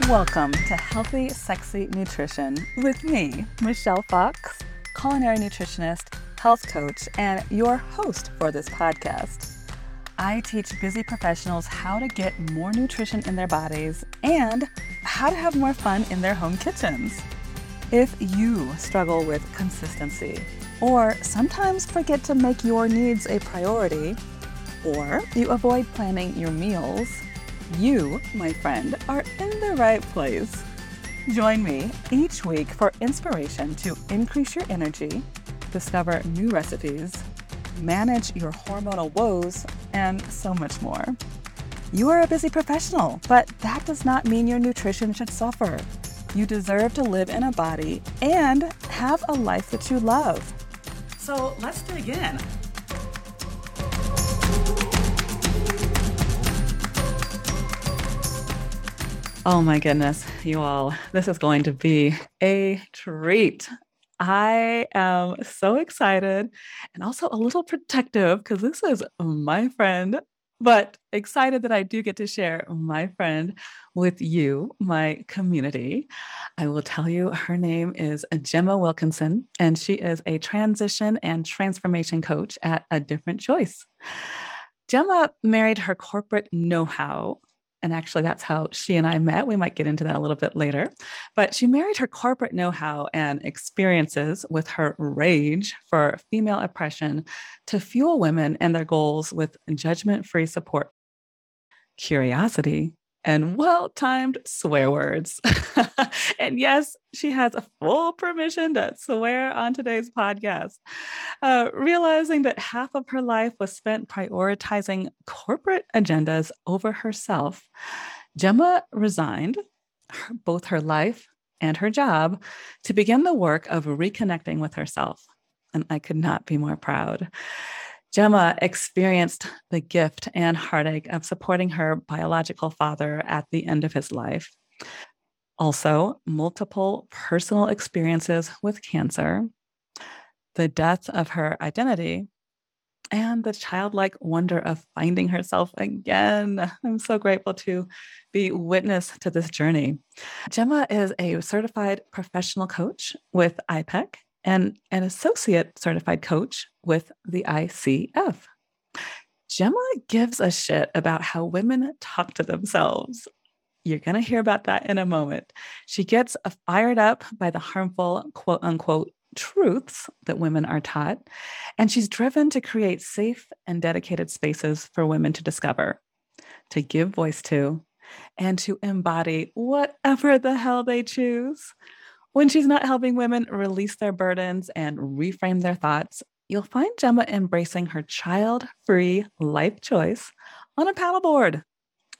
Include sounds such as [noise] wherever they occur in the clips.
Welcome to Healthy, Sexy Nutrition with me, Michelle Fox, culinary nutritionist, health coach, and your host for this podcast. I teach busy professionals how to get more nutrition in their bodies and how to have more fun in their home kitchens. If you struggle with consistency, or sometimes forget to make your needs a priority, or you avoid planning your meals, you, my friend, are in the right place. Join me each week for inspiration to increase your energy, discover new recipes, manage your hormonal woes, and so much more. You are a busy professional, but that does not mean your nutrition should suffer. You deserve to live in a body and have a life that you love. So let's dig in. Oh my goodness, you all, this is going to be a treat. I am so excited and also a little protective because this is my friend, but excited that I do get to share my friend with you, my community. I will tell you her name is Gemma Wilkinson, and she is a transition and transformation coach at A Different Choice. Gemma married her corporate know how and actually, that's how she and I met. We might get into that a little bit later. But she married her corporate know how and experiences with her rage for female oppression to fuel women and their goals with judgment free support, curiosity, and well timed swear words. [laughs] and yes, she has a full permission to swear on today's podcast. Uh, realizing that half of her life was spent prioritizing corporate agendas over herself, Gemma resigned both her life and her job to begin the work of reconnecting with herself. And I could not be more proud. Gemma experienced the gift and heartache of supporting her biological father at the end of his life. Also, multiple personal experiences with cancer, the death of her identity, and the childlike wonder of finding herself again. I'm so grateful to be witness to this journey. Gemma is a certified professional coach with IPEC and an associate certified coach with the ICF. Gemma gives a shit about how women talk to themselves. You're going to hear about that in a moment. She gets fired up by the harmful, quote unquote, truths that women are taught, and she's driven to create safe and dedicated spaces for women to discover, to give voice to, and to embody whatever the hell they choose. When she's not helping women release their burdens and reframe their thoughts, you'll find Gemma embracing her child free life choice on a paddleboard,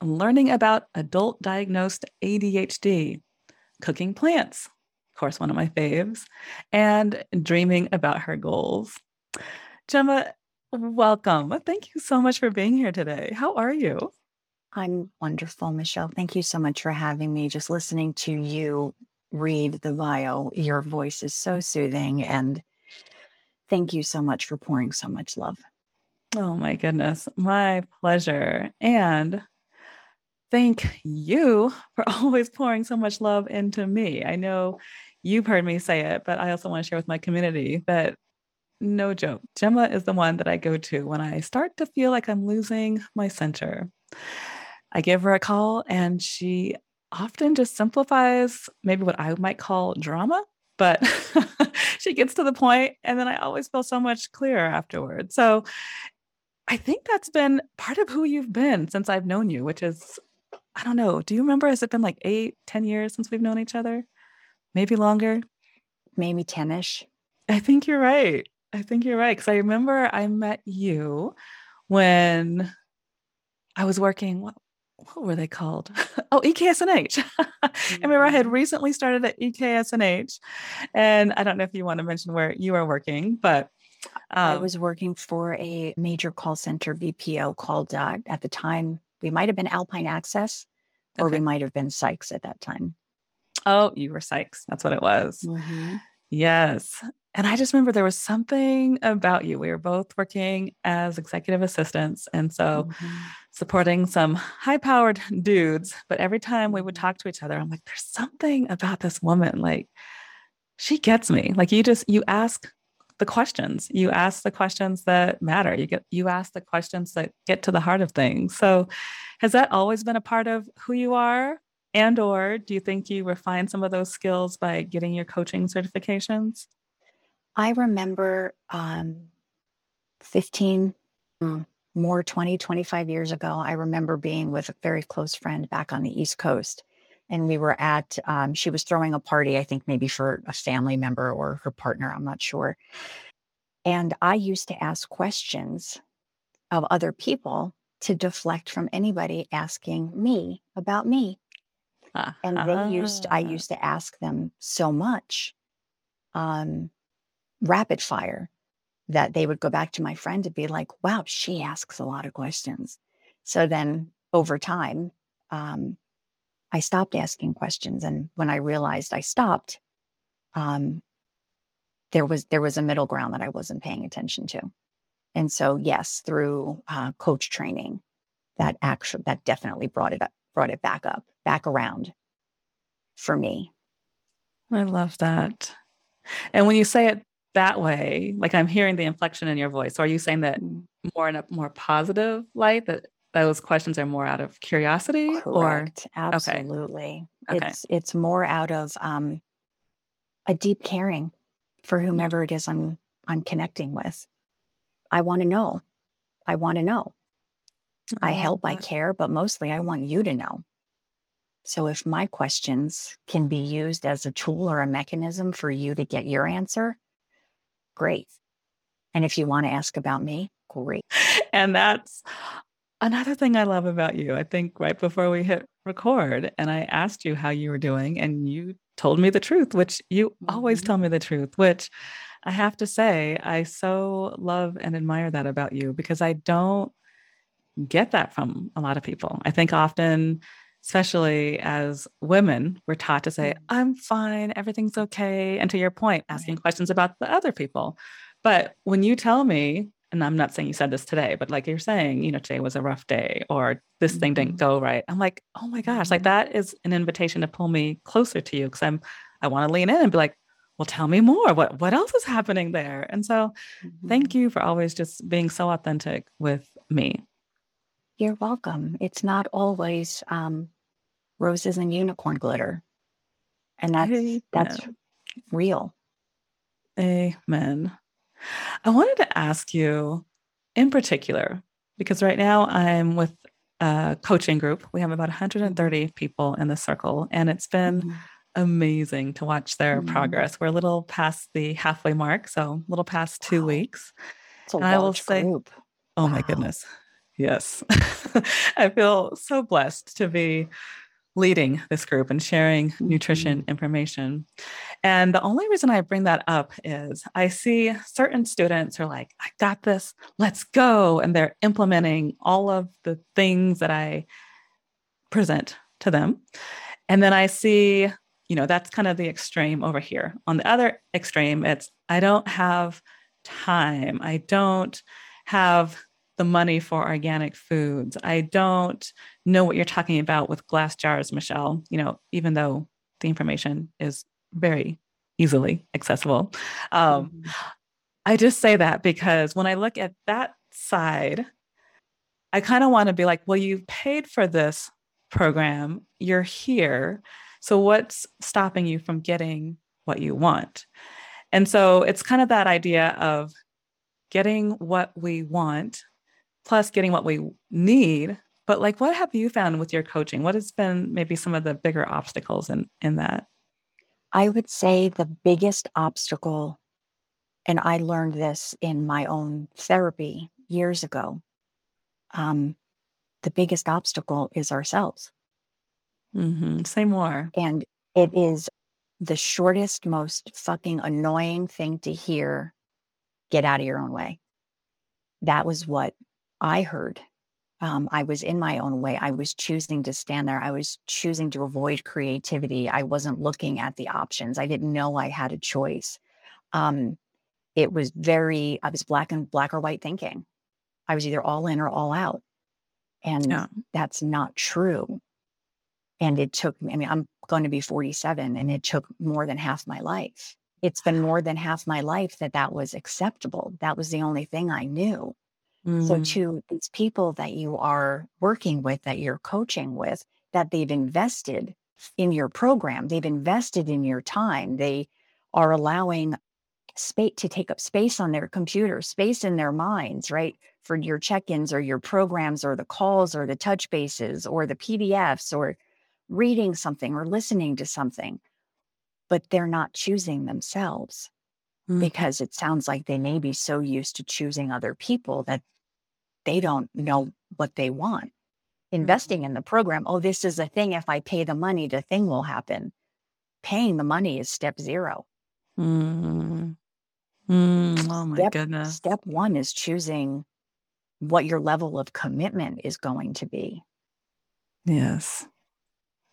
learning about adult diagnosed ADHD, cooking plants, of course, one of my faves, and dreaming about her goals. Gemma, welcome. Thank you so much for being here today. How are you? I'm wonderful, Michelle. Thank you so much for having me. Just listening to you read the bio. Your voice is so soothing. And thank you so much for pouring so much love. Oh my goodness. My pleasure. And thank you for [laughs] always pouring so much love into me. I know you've heard me say it, but I also want to share with my community that no joke, Gemma is the one that I go to when I start to feel like I'm losing my center. I give her a call and she often just simplifies maybe what I might call drama, but [laughs] she gets to the point and then I always feel so much clearer afterwards. So I think that's been part of who you've been since I've known you, which is, I don't know, do you remember? Has it been like eight, ten years since we've known each other? Maybe longer? Maybe 10 ish. I think you're right. I think you're right. Because I remember I met you when I was working, what, what were they called? [laughs] oh, EKSNH. [laughs] I remember I had mm-hmm. recently started at EKSNH. And I don't know if you want to mention where you are working, but um, I was working for a major call center BPO called uh, at the time, we might have been Alpine Access or okay. we might have been Sykes at that time. Oh, you were Sykes. That's what it was. Mm-hmm. Yes. And I just remember there was something about you. We were both working as executive assistants. And so mm-hmm. supporting some high powered dudes. But every time we would mm-hmm. talk to each other, I'm like, there's something about this woman. Like, she gets me. Like, you just, you ask the questions. You ask the questions that matter. You get, you ask the questions that get to the heart of things. So has that always been a part of who you are? And or do you think you refine some of those skills by getting your coaching certifications? I remember um, 15, mm, more 20, 25 years ago, I remember being with a very close friend back on the East Coast. And we were at, um, she was throwing a party, I think maybe for a family member or her partner, I'm not sure. And I used to ask questions of other people to deflect from anybody asking me about me. Uh, [laughs] and they used, I used to ask them so much. Um, rapid fire that they would go back to my friend and be like, wow, she asks a lot of questions. So then over time, um, I stopped asking questions. And when I realized I stopped, um, there was there was a middle ground that I wasn't paying attention to. And so yes, through uh, coach training, that actually that definitely brought it up, brought it back up, back around for me. I love that. And when you say it that way, like I'm hearing the inflection in your voice. So are you saying that mm. more in a more positive light that those questions are more out of curiosity Correct. or absolutely okay. it's okay. it's more out of um a deep caring for whomever it is i'm i'm connecting with i want to know i want to know i help i care but mostly i want you to know so if my questions can be used as a tool or a mechanism for you to get your answer great. And if you want to ask about me, great. [laughs] And that's another thing I love about you. I think right before we hit record, and I asked you how you were doing, and you told me the truth, which you mm-hmm. always tell me the truth, which I have to say, I so love and admire that about you because I don't get that from a lot of people. I think often especially as women, we're taught to say, mm. I'm fine, everything's okay. And to your point, asking questions about the other people. But when you tell me, and I'm not saying you said this today, but like you're saying, you know, today was a rough day or this mm-hmm. thing didn't mm-hmm. go right. I'm like, oh my gosh, like mm-hmm. that is an invitation to pull me closer to you because I'm I want to lean in and be like, well, tell me more. What what else is happening there? And so mm-hmm. thank you for always just being so authentic with me. You're welcome. It's not always um, roses and unicorn glitter, and that's Amen. that's real. Amen. I wanted to ask you, in particular, because right now I'm with a coaching group. We have about 130 people in the circle, and it's been mm-hmm. amazing to watch their mm-hmm. progress. We're a little past the halfway mark, so a little past two wow. weeks. It's a and I will say, group. oh wow. my goodness, Yes. [laughs] I feel so blessed to be leading this group and sharing nutrition mm-hmm. information. And the only reason I bring that up is I see certain students are like, I got this, let's go. And they're implementing all of the things that I present to them. And then I see, you know, that's kind of the extreme over here. On the other extreme, it's I don't have time. I don't have the money for organic foods. I don't know what you're talking about with glass jars, Michelle, you know, even though the information is very easily accessible. Um, mm-hmm. I just say that because when I look at that side, I kind of want to be like, well, you paid for this program, you're here. So what's stopping you from getting what you want? And so it's kind of that idea of getting what we want plus getting what we need. But like, what have you found with your coaching? What has been maybe some of the bigger obstacles in, in that? I would say the biggest obstacle, and I learned this in my own therapy years ago. Um, the biggest obstacle is ourselves. Mm-hmm. Say more. And it is the shortest, most fucking annoying thing to hear get out of your own way. That was what I heard. Um, I was in my own way. I was choosing to stand there. I was choosing to avoid creativity. I wasn't looking at the options. I didn't know I had a choice. Um, it was very, I was black and black or white thinking. I was either all in or all out. And yeah. that's not true. And it took, me, I mean, I'm going to be 47 and it took more than half my life. It's been more than half my life that that was acceptable. That was the only thing I knew. So, to these people that you are working with, that you're coaching with, that they've invested in your program, they've invested in your time, they are allowing space to take up space on their computer, space in their minds, right? For your check-ins or your programs or the calls or the touch bases or the PDFs or reading something or listening to something. But they're not choosing themselves mm. because it sounds like they may be so used to choosing other people that they don't know what they want. Mm. Investing in the program, oh, this is a thing. If I pay the money, the thing will happen. Paying the money is step zero. Mm. Mm, oh my Step goodness. step one is choosing what your level of commitment is going to be. Yes.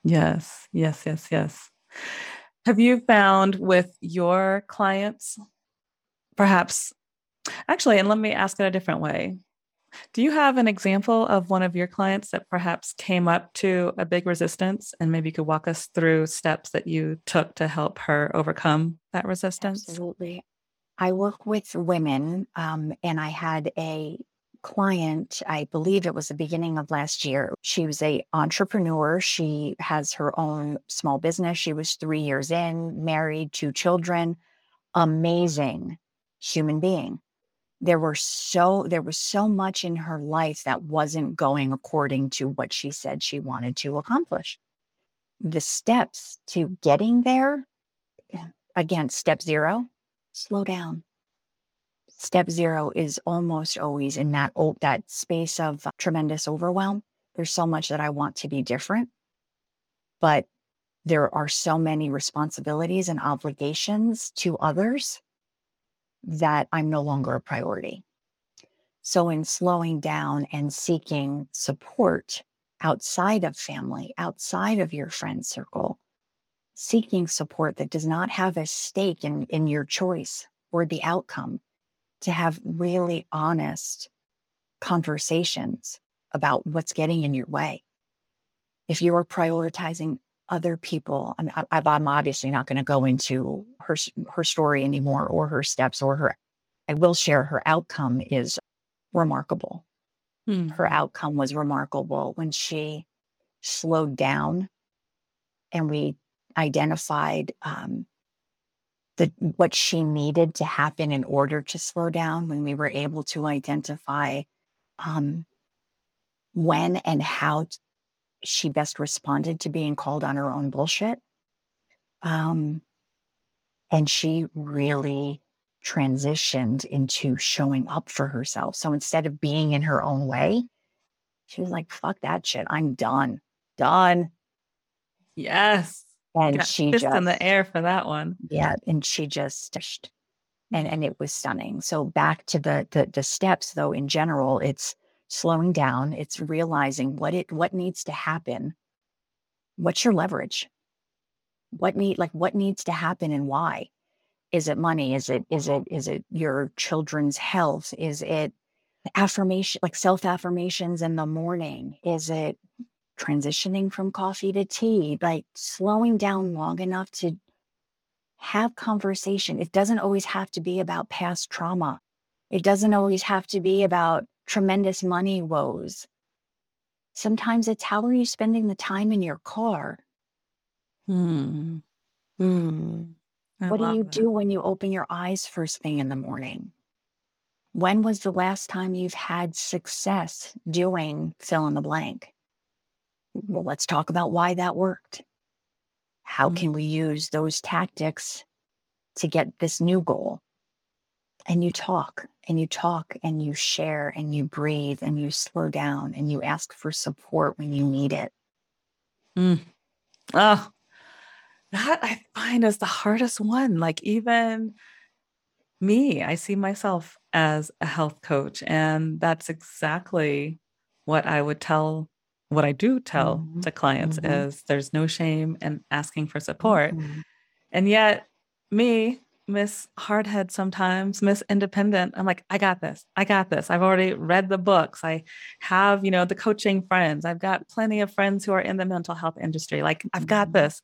Yes. Yes. Yes. Yes. Have you found with your clients, perhaps, actually, and let me ask it a different way. Do you have an example of one of your clients that perhaps came up to a big resistance and maybe you could walk us through steps that you took to help her overcome that resistance? Absolutely. I work with women, um, and I had a client, I believe it was the beginning of last year. She was a entrepreneur. She has her own small business. She was three years in, married, two children, amazing human being. There were so there was so much in her life that wasn't going according to what she said she wanted to accomplish. The steps to getting there, again, step zero, slow down. Step zero is almost always in that old, that space of tremendous overwhelm. There's so much that I want to be different, but there are so many responsibilities and obligations to others that I'm no longer a priority. So, in slowing down and seeking support outside of family, outside of your friend circle, seeking support that does not have a stake in, in your choice or the outcome, to have really honest conversations about what's getting in your way. If you are prioritizing other people, I mean, I, I'm obviously not going to go into her her story anymore or her steps or her. I will share her outcome is remarkable. Hmm. Her outcome was remarkable when she slowed down and we identified um, the what she needed to happen in order to slow down when we were able to identify um, when and how she best responded to being called on her own bullshit. Um, and she really transitioned into showing up for herself. So instead of being in her own way she was like fuck that shit. I'm done. Done. Yes. And Got she just in the air for that one. Yeah, and she just and and it was stunning. So back to the the the steps though in general, it's slowing down, it's realizing what it what needs to happen. What's your leverage? What need like what needs to happen and why? Is it money? Is it is it is it your children's health? Is it affirmation like self affirmations in the morning? Is it transitioning from coffee to tea, like slowing down long enough to have conversation. It doesn't always have to be about past trauma. It doesn't always have to be about tremendous money woes. Sometimes it's how are you spending the time in your car? Hmm. Hmm. what do you that. do when you open your eyes first thing in the morning? When was the last time you've had success doing fill in the blank? Well, let's talk about why that worked. How mm-hmm. can we use those tactics to get this new goal? And you talk and you talk and you share and you breathe and you slow down and you ask for support when you need it. Mm. Oh, that I find is the hardest one. Like, even me, I see myself as a health coach, and that's exactly what I would tell what I do tell mm-hmm. to clients mm-hmm. is there's no shame in asking for support. Mm-hmm. And yet, me Miss Hardhead sometimes, Miss Independent. I'm like, I got this. I got this. I've already read the books. I have, you know, the coaching friends. I've got plenty of friends who are in the mental health industry. Like, I've got mm-hmm. this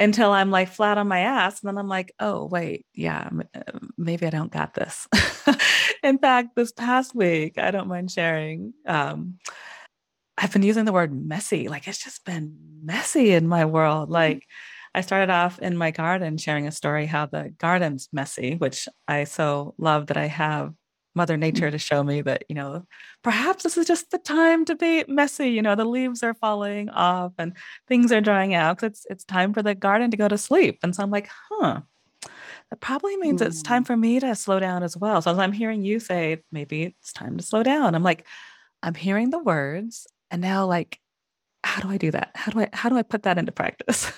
until I'm like flat on my ass. And then I'm like, oh, wait, yeah, uh, maybe I don't got this. [laughs] in fact, this past week, I don't mind sharing. Um, I've been using the word messy. Like, it's just been messy in my world. Mm-hmm. I started off in my garden sharing a story how the garden's messy, which I so love that I have Mother mm. Nature to show me that, you know, perhaps this is just the time to be messy. You know, the leaves are falling off and things are drying out. It's it's time for the garden to go to sleep. And so I'm like, huh, that probably means it's time mm. for me to slow down as well. So as I'm hearing you say, maybe it's time to slow down. I'm like, I'm hearing the words and now like how do I do that? How do I how do I put that into practice?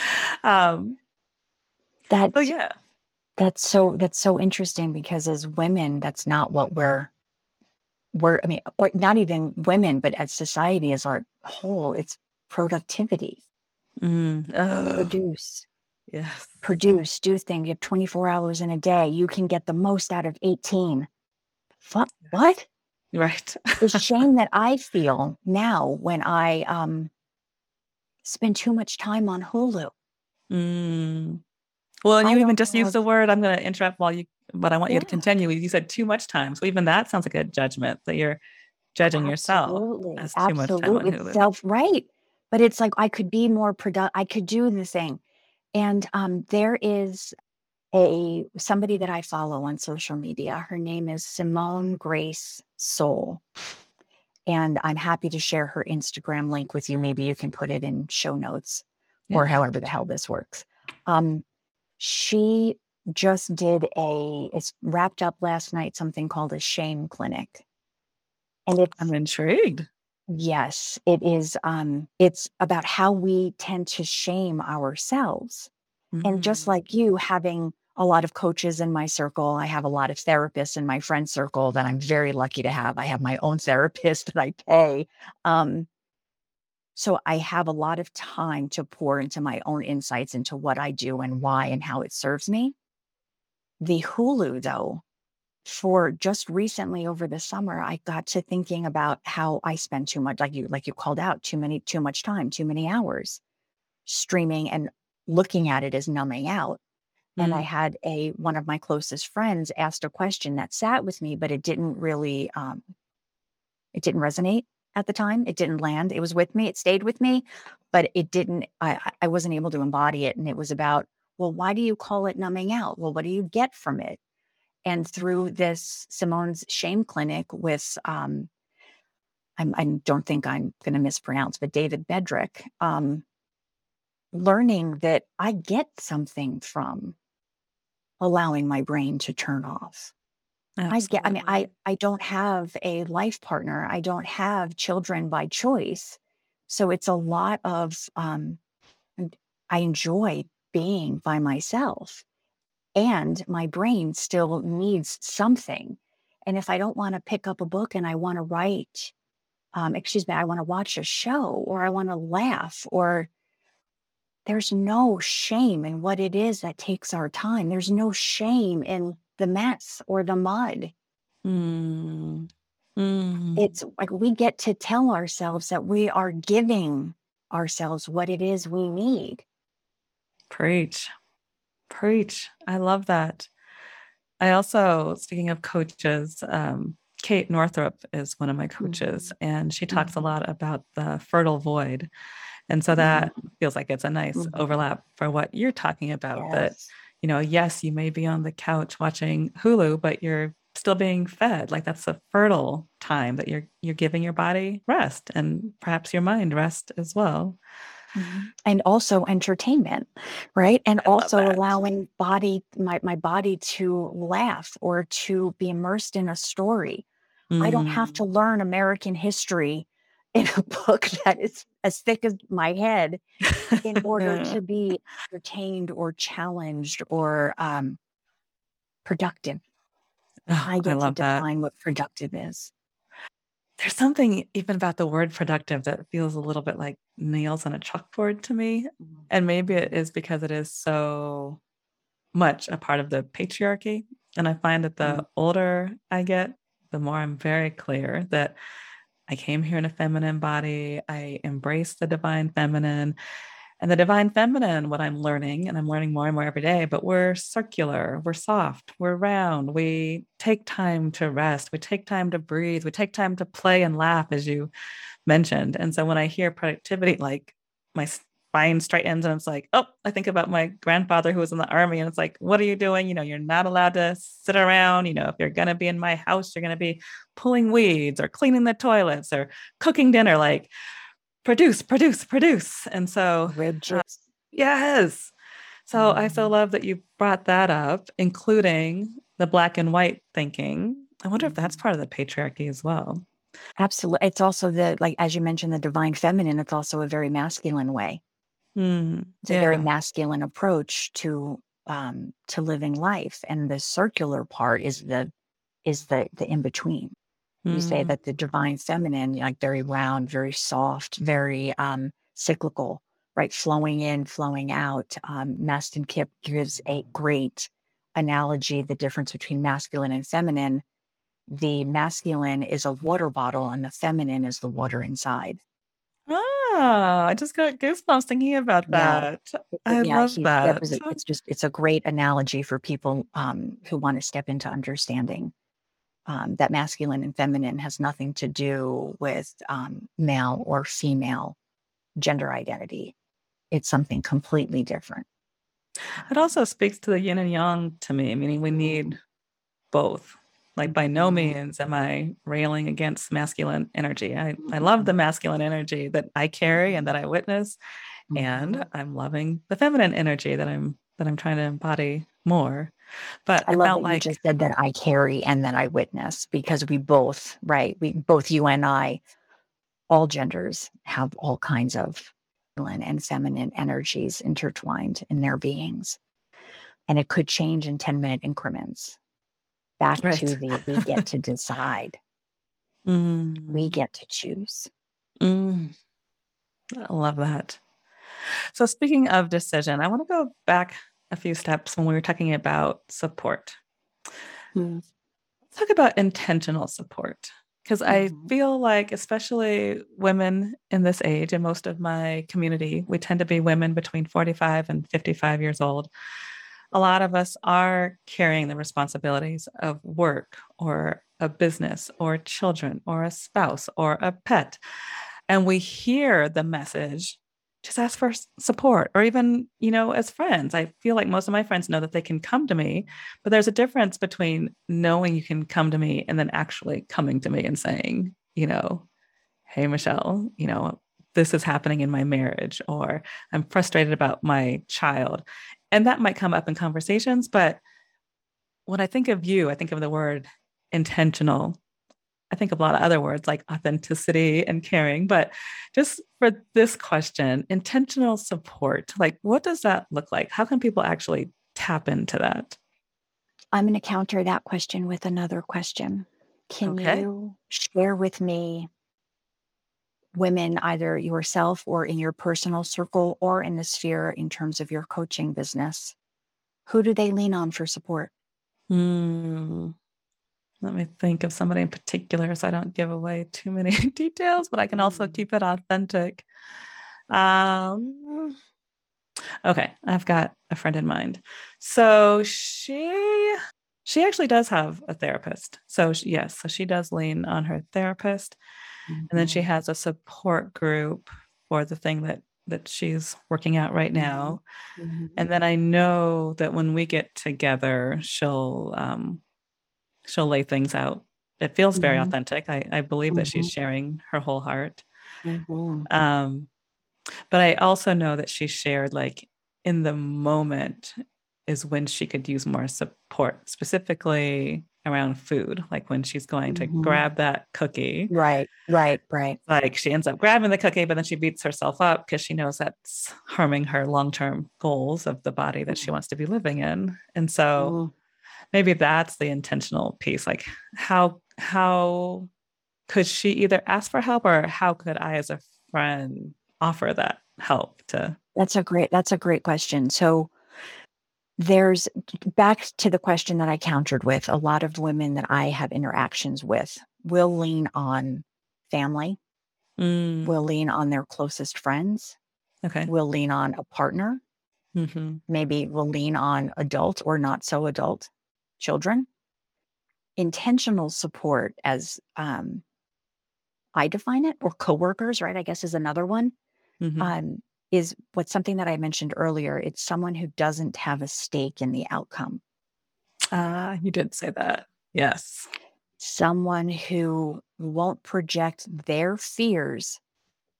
[laughs] um, that oh yeah, that's so that's so interesting because as women, that's not what we're we're. I mean, or not even women, but as society as our whole, it's productivity. Mm. Oh. Produce. Yes. Produce, do things. You have 24 hours in a day. You can get the most out of 18. What? What? Right. [laughs] the shame that I feel now when I um, spend too much time on Hulu. Mm. Well, and you even just used the word. I'm going to interrupt while you, but I want yeah. you to continue. You said too much time, so even that sounds like a judgment that you're judging Absolutely. yourself as too Absolutely. much time on Hulu. Self right, but it's like I could be more productive. I could do the thing, and um, there is a somebody that I follow on social media. Her name is Simone Grace Seol. And I'm happy to share her Instagram link with you. Maybe you can put it in show notes yeah. or however the hell this works. Um, she just did a, it's wrapped up last night, something called a shame clinic. And it's, I'm intrigued. Yes, it is. Um, it's about how we tend to shame ourselves. Mm-hmm. And just mm. like you, having a lot of coaches in my circle. I have a lot of therapists in my friend circle that I'm very lucky to have. I have my own [laughs] therapist that I pay. Um, so I have a lot of time to pour into my own insights into what I do and why and how it serves me. The Hulu, though, for just recently over the summer, I got to thinking about how I spend too much, like you, like you called out, too many, too much time, too many hours streaming and looking at it as numbing out. And I mm. had a one of my closest friends asked a question that sat with me, but it didn't really um, it didn't resonate at the time. It didn't land. It was with me. It stayed with me, but it didn't. I I wasn't able to embody it. And it was about, well, why do you call it numbing out? Well, what do you get from it? And through this Simone's shame clinic with um, I'm, I don't think I'm going to mispronounce, but David Bedrick, um, learning that I get something from allowing my brain to turn off. Absolutely. I get, I mean, I, I don't have a life partner. I don't have children by choice. So it's a lot of, um, I enjoy being by myself and my brain still needs something. And if I don't want to pick up a book and I want to write, um, excuse me, I want to watch a show or I want to laugh or there's no shame in what it is that takes our time. There's no shame in the mess or the mud. Mm. Mm. It's like we get to tell ourselves that we are giving ourselves what it is we need. Preach. Preach. I love that. I also, speaking of coaches, um, Kate Northrup is one of my coaches, mm-hmm. and she talks mm-hmm. a lot about the fertile void and so that mm-hmm. feels like it's a nice mm-hmm. overlap for what you're talking about yes. that, you know, yes, you may be on the couch watching Hulu, but you're still being fed. Like that's a fertile time that you're you're giving your body rest and perhaps your mind rest as well. Mm-hmm. And also entertainment, right? And I also allowing body my my body to laugh or to be immersed in a story. I don't have mm. to learn American history in a book [laughs] that is as thick as my head in order [laughs] to be entertained or challenged or um, productive. Oh, I get I to define that. what productive is. There's something even about the word productive that feels a little bit like nails on a chalkboard to me. Mm-hmm. And maybe it is because it is so much a part of the patriarchy. And I find that the mm-hmm. older I get, the more I'm very clear that I came here in a feminine body. I embrace the divine feminine. And the divine feminine, what I'm learning, and I'm learning more and more every day, but we're circular, we're soft, we're round. We take time to rest, we take time to breathe, we take time to play and laugh, as you mentioned. And so when I hear productivity, like my spine straightens and it's like, oh, I think about my grandfather who was in the army, and it's like, what are you doing? You know, you're not allowed to sit around. You know, if you're going to be in my house, you're going to be pulling weeds or cleaning the toilets or cooking dinner. Like, produce, produce, produce. And so, uh, yes. So mm-hmm. I so mm-hmm. love that you brought that up, including the black and white thinking. I wonder if that's mm-hmm. part of the patriarchy as well. Absolutely. It's also the, like, as you mentioned, the divine feminine, it's also a very masculine way. Mm, it's yeah. a very masculine approach to um to living life and the circular part is the is the the in between you say mm. that the divine feminine, like very round, very soft, very um, cyclical, right? Flowing in, flowing out. Um, Mastin Kipp gives a great analogy the difference between masculine and feminine. The masculine is a water bottle, and the feminine is the water inside. I just got goosebumps thinking about that. Yeah. I yeah, love that. It's just it's a great analogy for people um, who want to step into understanding um, that masculine and feminine has nothing to do with um, male or female gender identity. It's something completely different. It also speaks to the yin and yang to me, meaning we need both. Like, by no mm-hmm. means am I railing against masculine energy. I, I love the mm-hmm. masculine energy that I carry and that I witness. And mm-hmm. I'm loving the feminine energy that I'm that I'm trying to embody more. But I, I love that like you just said that I carry and that I witness because we both, right? We both you and I, all genders have all kinds of masculine and feminine energies intertwined in their beings. And it could change in 10 minute increments. Back right. to the we get to decide. Mm. We get to choose. Mm. I love that. So, speaking of decision, I want to go back a few steps when we were talking about support. Let's talk about intentional support because mm-hmm. I feel like, especially women in this age, and most of my community, we tend to be women between 45 and 55 years old. A lot of us are carrying the responsibilities of work or a business or children or a spouse or a pet. And we hear the message just ask for support or even you know as friends i feel like most of my friends know that they can come to me but there's a difference between knowing you can come to me and then actually coming to me and saying you know hey michelle you know this is happening in my marriage or i'm frustrated about my child and that might come up in conversations but when i think of you i think of the word intentional I think of a lot of other words like authenticity and caring, but just for this question, intentional support, like what does that look like? How can people actually tap into that? I'm going to counter that question with another question. Can okay. you share with me women, either yourself or in your personal circle or in the sphere in terms of your coaching business? Who do they lean on for support? Hmm. Let me think of somebody in particular so I don't give away too many [laughs] details, but I can also mm. keep it authentic. Um, okay, I've got a friend in mind. So she she actually does have a therapist. So she, yes, so she does lean on her therapist, mm-hmm. and then she mm-hmm. has a support group for the thing that that she's working out right now. Mm-hmm. And then I know that when we get together, she'll um, she'll lay things out. It feels very mm-hmm. authentic. I, I believe mm-hmm. that she's mm-hmm. sharing her whole heart. Mm-hmm. Um, but I also know that she shared like in the moment is when she could use more support, specifically around food, like when she's going to mm-hmm. grab that cookie. Right, right, right. Like she ends up grabbing the cookie, but then she beats herself up because she knows that's harming her long term goals of the body that she wants to be living in. And so maybe that's the intentional piece like how how could she either ask for help or how could i as a friend offer that help to that's a great that's a great question so there's back to the question that I countered with a lot of women that I have interactions with will lean on family, Mm, will lean on their closest friends, okay. will lean on a partner, hmm maybe will lean on adult or not so adult children. Intentional support, as um, I define it, or coworkers, right? I guess is another one. hmm Um, is what's something that I mentioned earlier. It's someone who doesn't have a stake in the outcome. Ah, you did say that. Yes. someone who won't project their fears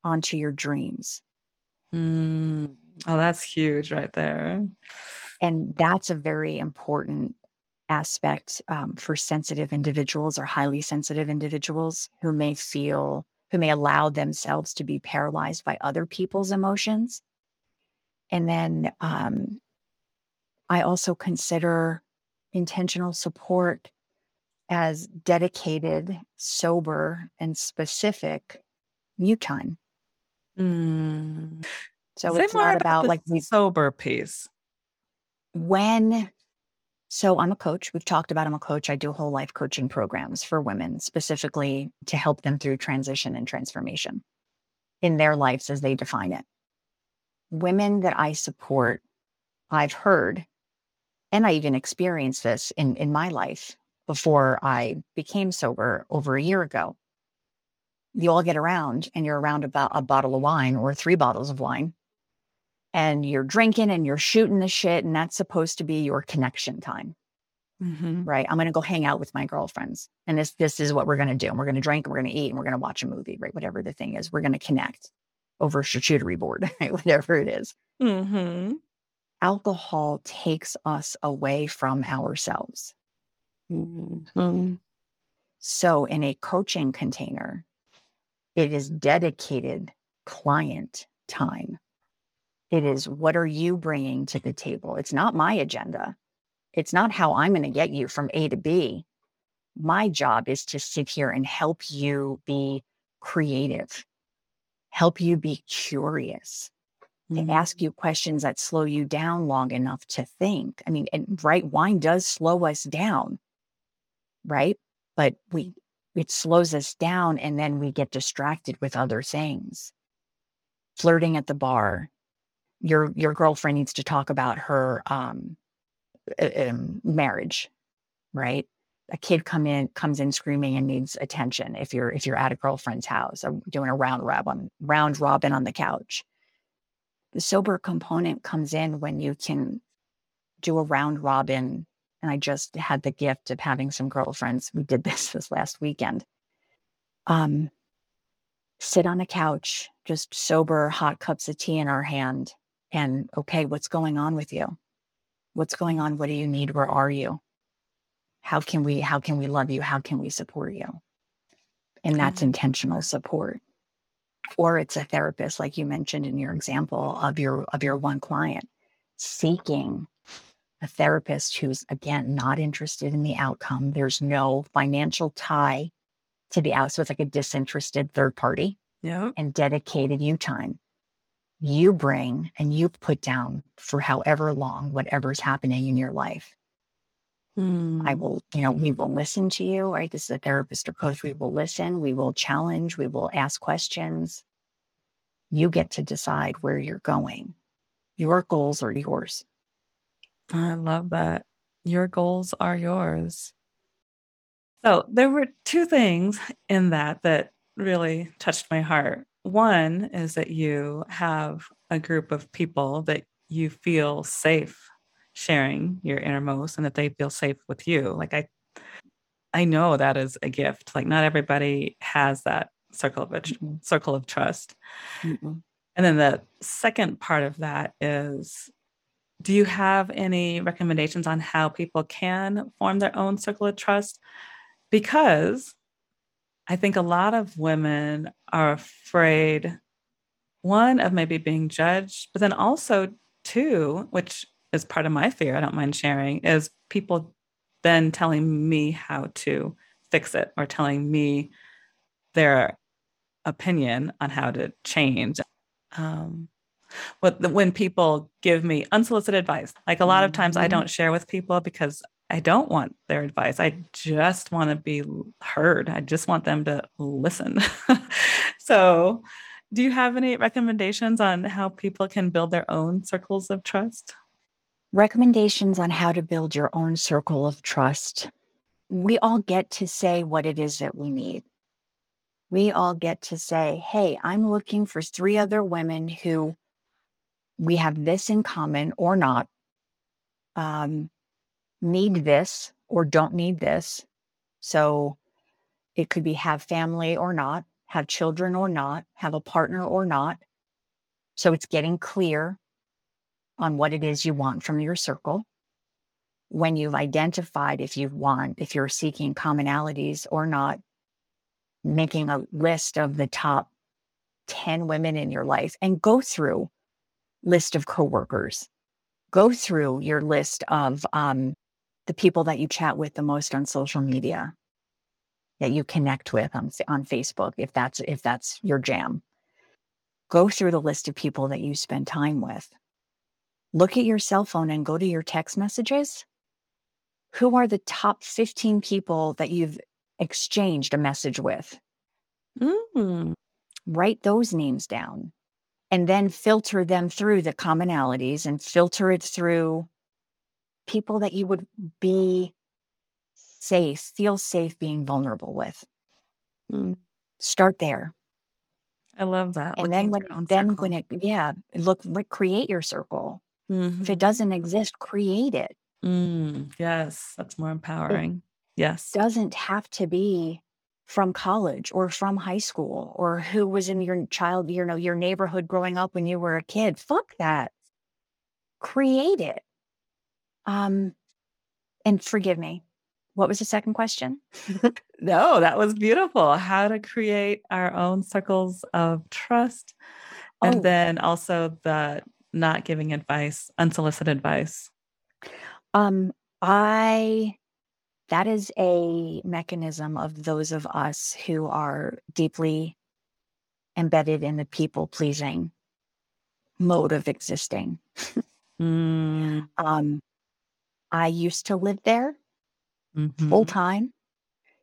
onto your dreams. Mm. Oh, that's huge right there. And that's a very important aspect um, for sensitive individuals or highly sensitive individuals who may feel, who may allow themselves to be paralyzed by other people's emotions. And then um, I also consider intentional support as dedicated, sober, and specific mute time. Mm. So Say it's more not about about the like we sober piece. when so I'm a coach. We've talked about I'm a coach. I do whole life coaching programs for women specifically to help them through transition and transformation in their lives as they define it. Women that I support, I've heard, and I even experienced this in, in my life before I became sober over a year ago. You all get around and you're around about a bottle of wine or three bottles of wine and you're drinking and you're shooting the shit and that's supposed to be your connection time. Hmm right? I'm going to go hang out with my girlfriends and this this is what we're going to do. And we're going to drink and we're going to eat and we're going to watch a movie right? Whatever the thing is we're going to connect over a charcuterie board [laughs] right? Whatever it is. Hmm alcohol takes us away from ourselves. Hmm so in a coaching container it is dedicated client time it is what are you bringing to the table? It's not my agenda. It's not how i'm going to get you from a to b. My job is to sit here and help you be creative help you be curious to mm-hmm. ask you questions that slow you down long enough to think. I mean and right wine does slow us down right? But we it slows us down and then we get distracted with other things. Flirting at the bar your your girlfriend needs to talk about her um, um marriage right? A kid come in comes in screaming and needs attention if you're if you're at a girlfriend's house or doing a round robin round robin on the couch. The sober component comes in when you can do a round robin and i just had the gift of having some girlfriends. We did [laughs] this this last weekend. Um sit on a couch just sober hot cups of tea in our hand and okay what's going on with you? What's going on? What do you need? Where are you? How can we how can we love you? How can we support you? And that's Mhm. intentional support. Or it's a therapist like you mentioned in your example of your of your one client seeking a therapist who's again not interested in the outcome. There's no financial tie to the out so it's like a disinterested third party Yep. and dedicated you time you bring and you put down for however long whatever's happening in your life I Mm. will, you know, we will listen to you, right? This is a therapist or coach. We will listen, we will challenge, we will ask questions. You get to decide where you're going. Your goals are yours. I love that. Your goals are yours. So there were two things in that that really touched my heart. One is that you have a group of people that you feel safe sharing your innermost and that they feel safe with you. Like I I know that is a gift. Like not everybody has that circle of Mm-mm, circle of trust. mm-mm. And then the second part of that is do you have any recommendations on how people can form their own circle of trust? Because I think a lot of women are afraid, one, of maybe being judged, but then also, two, which is part of my fear, I don't mind sharing, is people then telling me how to fix it or telling me their opinion on how to change. Um, But when people give me unsolicited advice, like a lot of times I Mm-hmm. don't share with people because I don't want their advice. I just want to be heard. I just want them to listen. [laughs] so, do you have any recommendations on how people can build their own circles of trust? Recommendations on how to build your own circle of trust. We all get to say what it is that we need. We all get to say, hey, I'm looking for three other women who we have this in common or not, um, need this or don't need this. So it could be have family or not, have children or not, have a partner or not. So it's getting clear on what it is you want from your circle. When you've identified if you want, if you're seeking commonalities or not, making a list of the top 10 women in your life and go through list of coworkers go through your list of um, the people that you chat with the most on social media that you connect with on, on facebook if that's if that's your jam. Go through the list of people that you spend time with. Look at your cell phone and go to your text messages. Who are the top 15 people that you've exchanged a message with? Mm. write those names down and then filter them through the commonalities and filter it through people that you would be safe, feel safe being vulnerable with. Mm. Start there. I love that. And then when for your own then circle. when it yeah, look create your circle. If Mhm. it doesn't exist, create it. Mm, yes, that's more empowering. Yes. Doesn't have to be from college or from high school or who was in your child, you know, your neighborhood growing up when you were a kid. Fuck that. Create it. Um and forgive me. What was the second question? [laughs] No, that was beautiful. How to create our own circles of trust. And Oh. then also the not giving advice, unsolicited advice. Um, I that is a mechanism of those of us who are deeply embedded in the people pleasing mode of existing. [laughs] Mm, Um, I used to live there mhm. full time.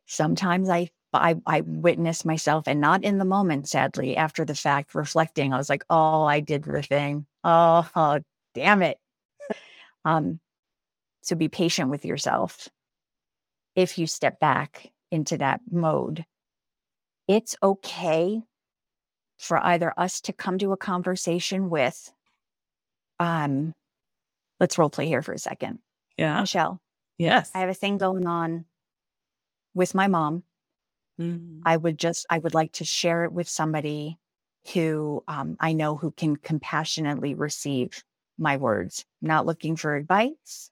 Sometimes I I I witness myself and not in the moment, sadly, after the fact, reflecting, I was like, oh, I did the thing. Oh, oh, [laughs] damn it. Um, so be patient with yourself. If you step back into that mode, it's okay for either us to come to a conversation with, um, let's role play here for a second. Yeah. Michelle, Yes. I have a thing going on with my mom. Mm, I would just, I would like to share it with somebody who um, I know who can compassionately receive my words. I'm not looking for advice.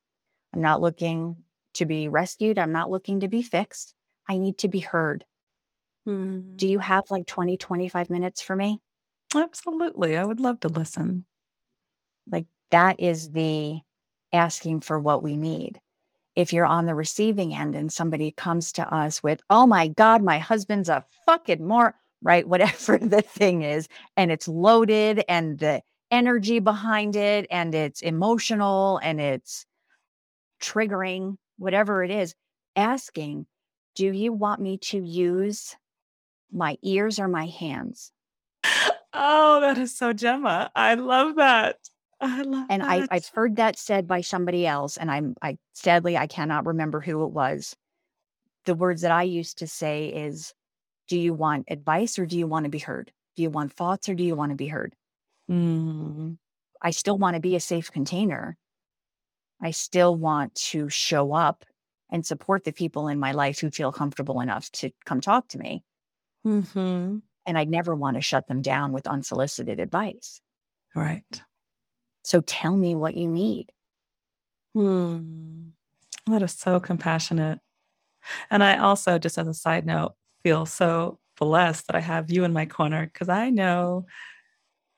I'm not looking to be rescued. I'm not looking to be fixed. I need to be heard. mm. Do you have like 20, 25 minutes for me? Absolutely. I would love to listen. Like that is the asking for what we need. If you're on the receiving end and somebody comes to us with, oh my God, my husband's a fucking more, right? [laughs] Whatever the thing is, and it's loaded and the energy behind it and it's emotional and it's triggering, whatever it is, asking, do you want me to use my ears or my hands? Oh, that is so Gemma. I love that. I love and I, that. I've heard that said by somebody else, and I'm I sadly I cannot remember who it was. The words that I used to say is, "Do you want advice or do you want to be heard? Do you want thoughts or do you want to be heard?" Mm, I still want to be a safe container. I still want to show up and support the people in my life who feel comfortable enough to come talk to me. hmm And I'd never want to shut them down with unsolicited advice. Right. So tell me what you need. Hmm. That is so compassionate. And I also, just as a side note, feel so blessed that I have you in my corner because I know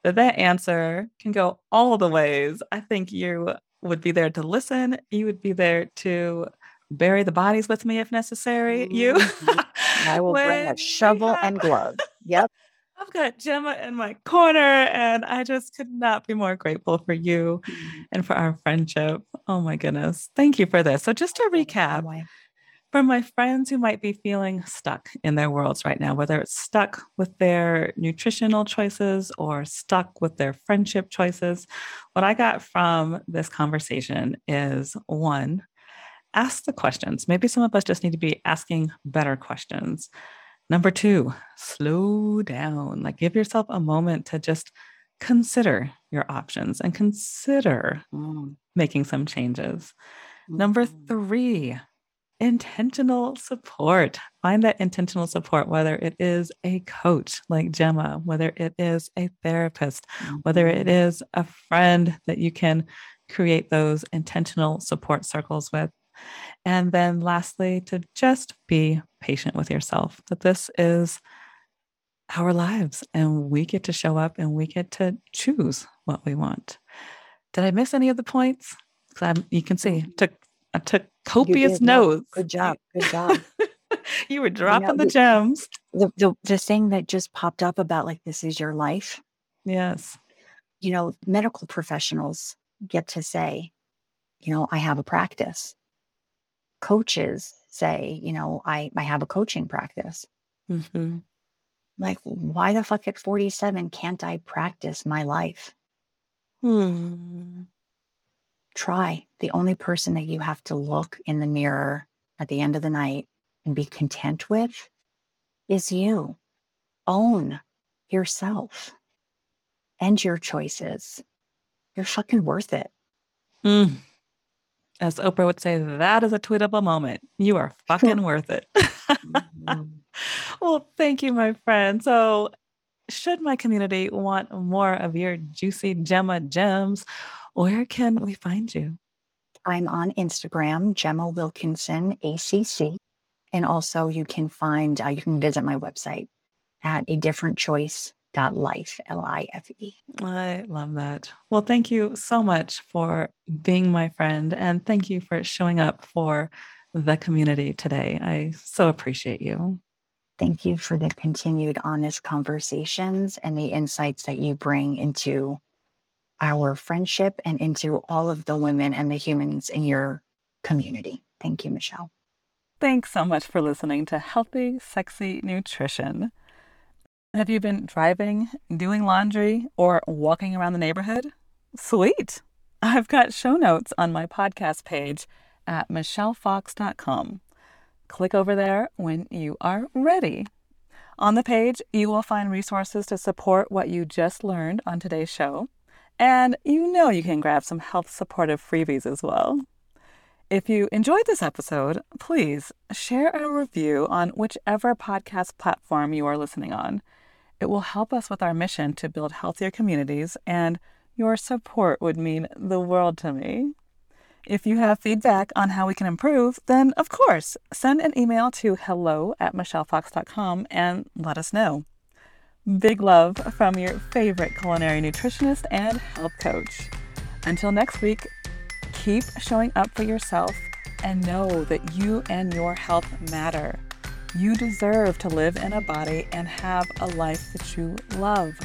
that that answer can go all the ways. I think you would be there to listen. You would be there to bury the bodies with me if necessary. You. Mhm. I [laughs] will bring a When shovel and have- glove. Yep. I've got Gemma in my corner, and I just could not be more grateful for you mm-hmm. and for our friendship. Oh my goodness. Thank you for this. So, just to recap, for my friends who might be feeling stuck in their worlds right now, whether it's stuck with their nutritional choices or stuck with their friendship choices, what I got from this conversation is one, ask the questions. Maybe some of us just need to be asking better questions. Number two, slow down. Like give yourself a moment to just consider your options and consider mm. making some changes. Mm-hmm. Number three, intentional support. Find that intentional support, whether it is a coach like Gemma, whether it is a therapist, mm-hmm. whether it mm-hmm. a friend that you can create those intentional support circles with. And then lastly, to just be patient with yourself that this is our lives and we get to show up and we get to choose what we want. Did I miss any of the points? Because you can see, mm-hmm. took I took copious notes. Good job. Good job. [laughs] you were dropping you know, the, the gems. The, the the thing that just popped up about like this is your life. Yes. You know, medical professionals get to say, you know, I have a practice coaches say, you know, I, I have a coaching practice. Mm-hmm. Like, why the fuck at 47 can't I practice my life? Hmm. Try. The only person that you have to look in the mirror at the end of the night and be content with is you. Own yourself and your choices. You're fucking worth it. Mm as Oprah would say, that is a tweetable moment. You are fucking [laughs] worth it. mm-hmm. [laughs] Well, thank you, my friend. So, should my community want more of your juicy Gemma gems, where can we find you? I'm on Instagram, Gemma Wilkinson, ACC. And also, you can find, uh, you can visit my website at a different choice life l-i-f-e i love that. Well thank you so much for being my friend and thank you for showing up for the community today. I so appreciate you. Thank you for the continued honest conversations and the insights that you bring into our friendship and into all of the women and the humans in your community. Thank you michelle. Thanks so much for listening to healthy sexy nutrition have you been driving, doing laundry, or walking around the neighborhood? Sweet! I've got show notes on my podcast page at michellefox.com. Click over there when you are ready. On the page, you will find resources to support what you just learned on today's show. And you know you can grab some health supportive freebies as well. If you enjoyed this episode, please share a review on whichever podcast platform you are listening on. It will help us with our mission to build healthier communities, and your support would mean the world to me. If you have feedback on how we can improve, then of course, send an email to hello at michellefox.com and let us know. Big love from your favorite culinary nutritionist and health coach. Until next week, keep showing up for yourself and know that you and your health matter. You deserve to live in a body and have a life that you love.